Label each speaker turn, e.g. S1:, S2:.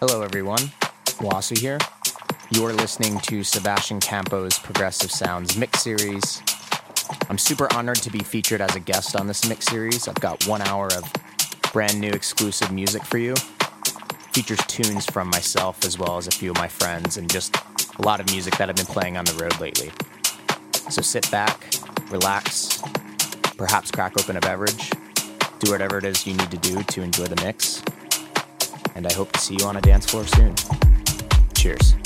S1: Hello, everyone. Wassu here. You're listening to Sebastian Campo's Progressive Sounds mix series. I'm super honored to be featured as a guest on this mix series. I've got one hour of brand new exclusive music for you. Features tunes from myself as well as a few of my friends and just a lot of music that I've been playing on the road lately. So sit back, relax, perhaps crack open a beverage, do whatever it is you need to do to enjoy the mix. And I hope to see you on a dance floor soon. Cheers.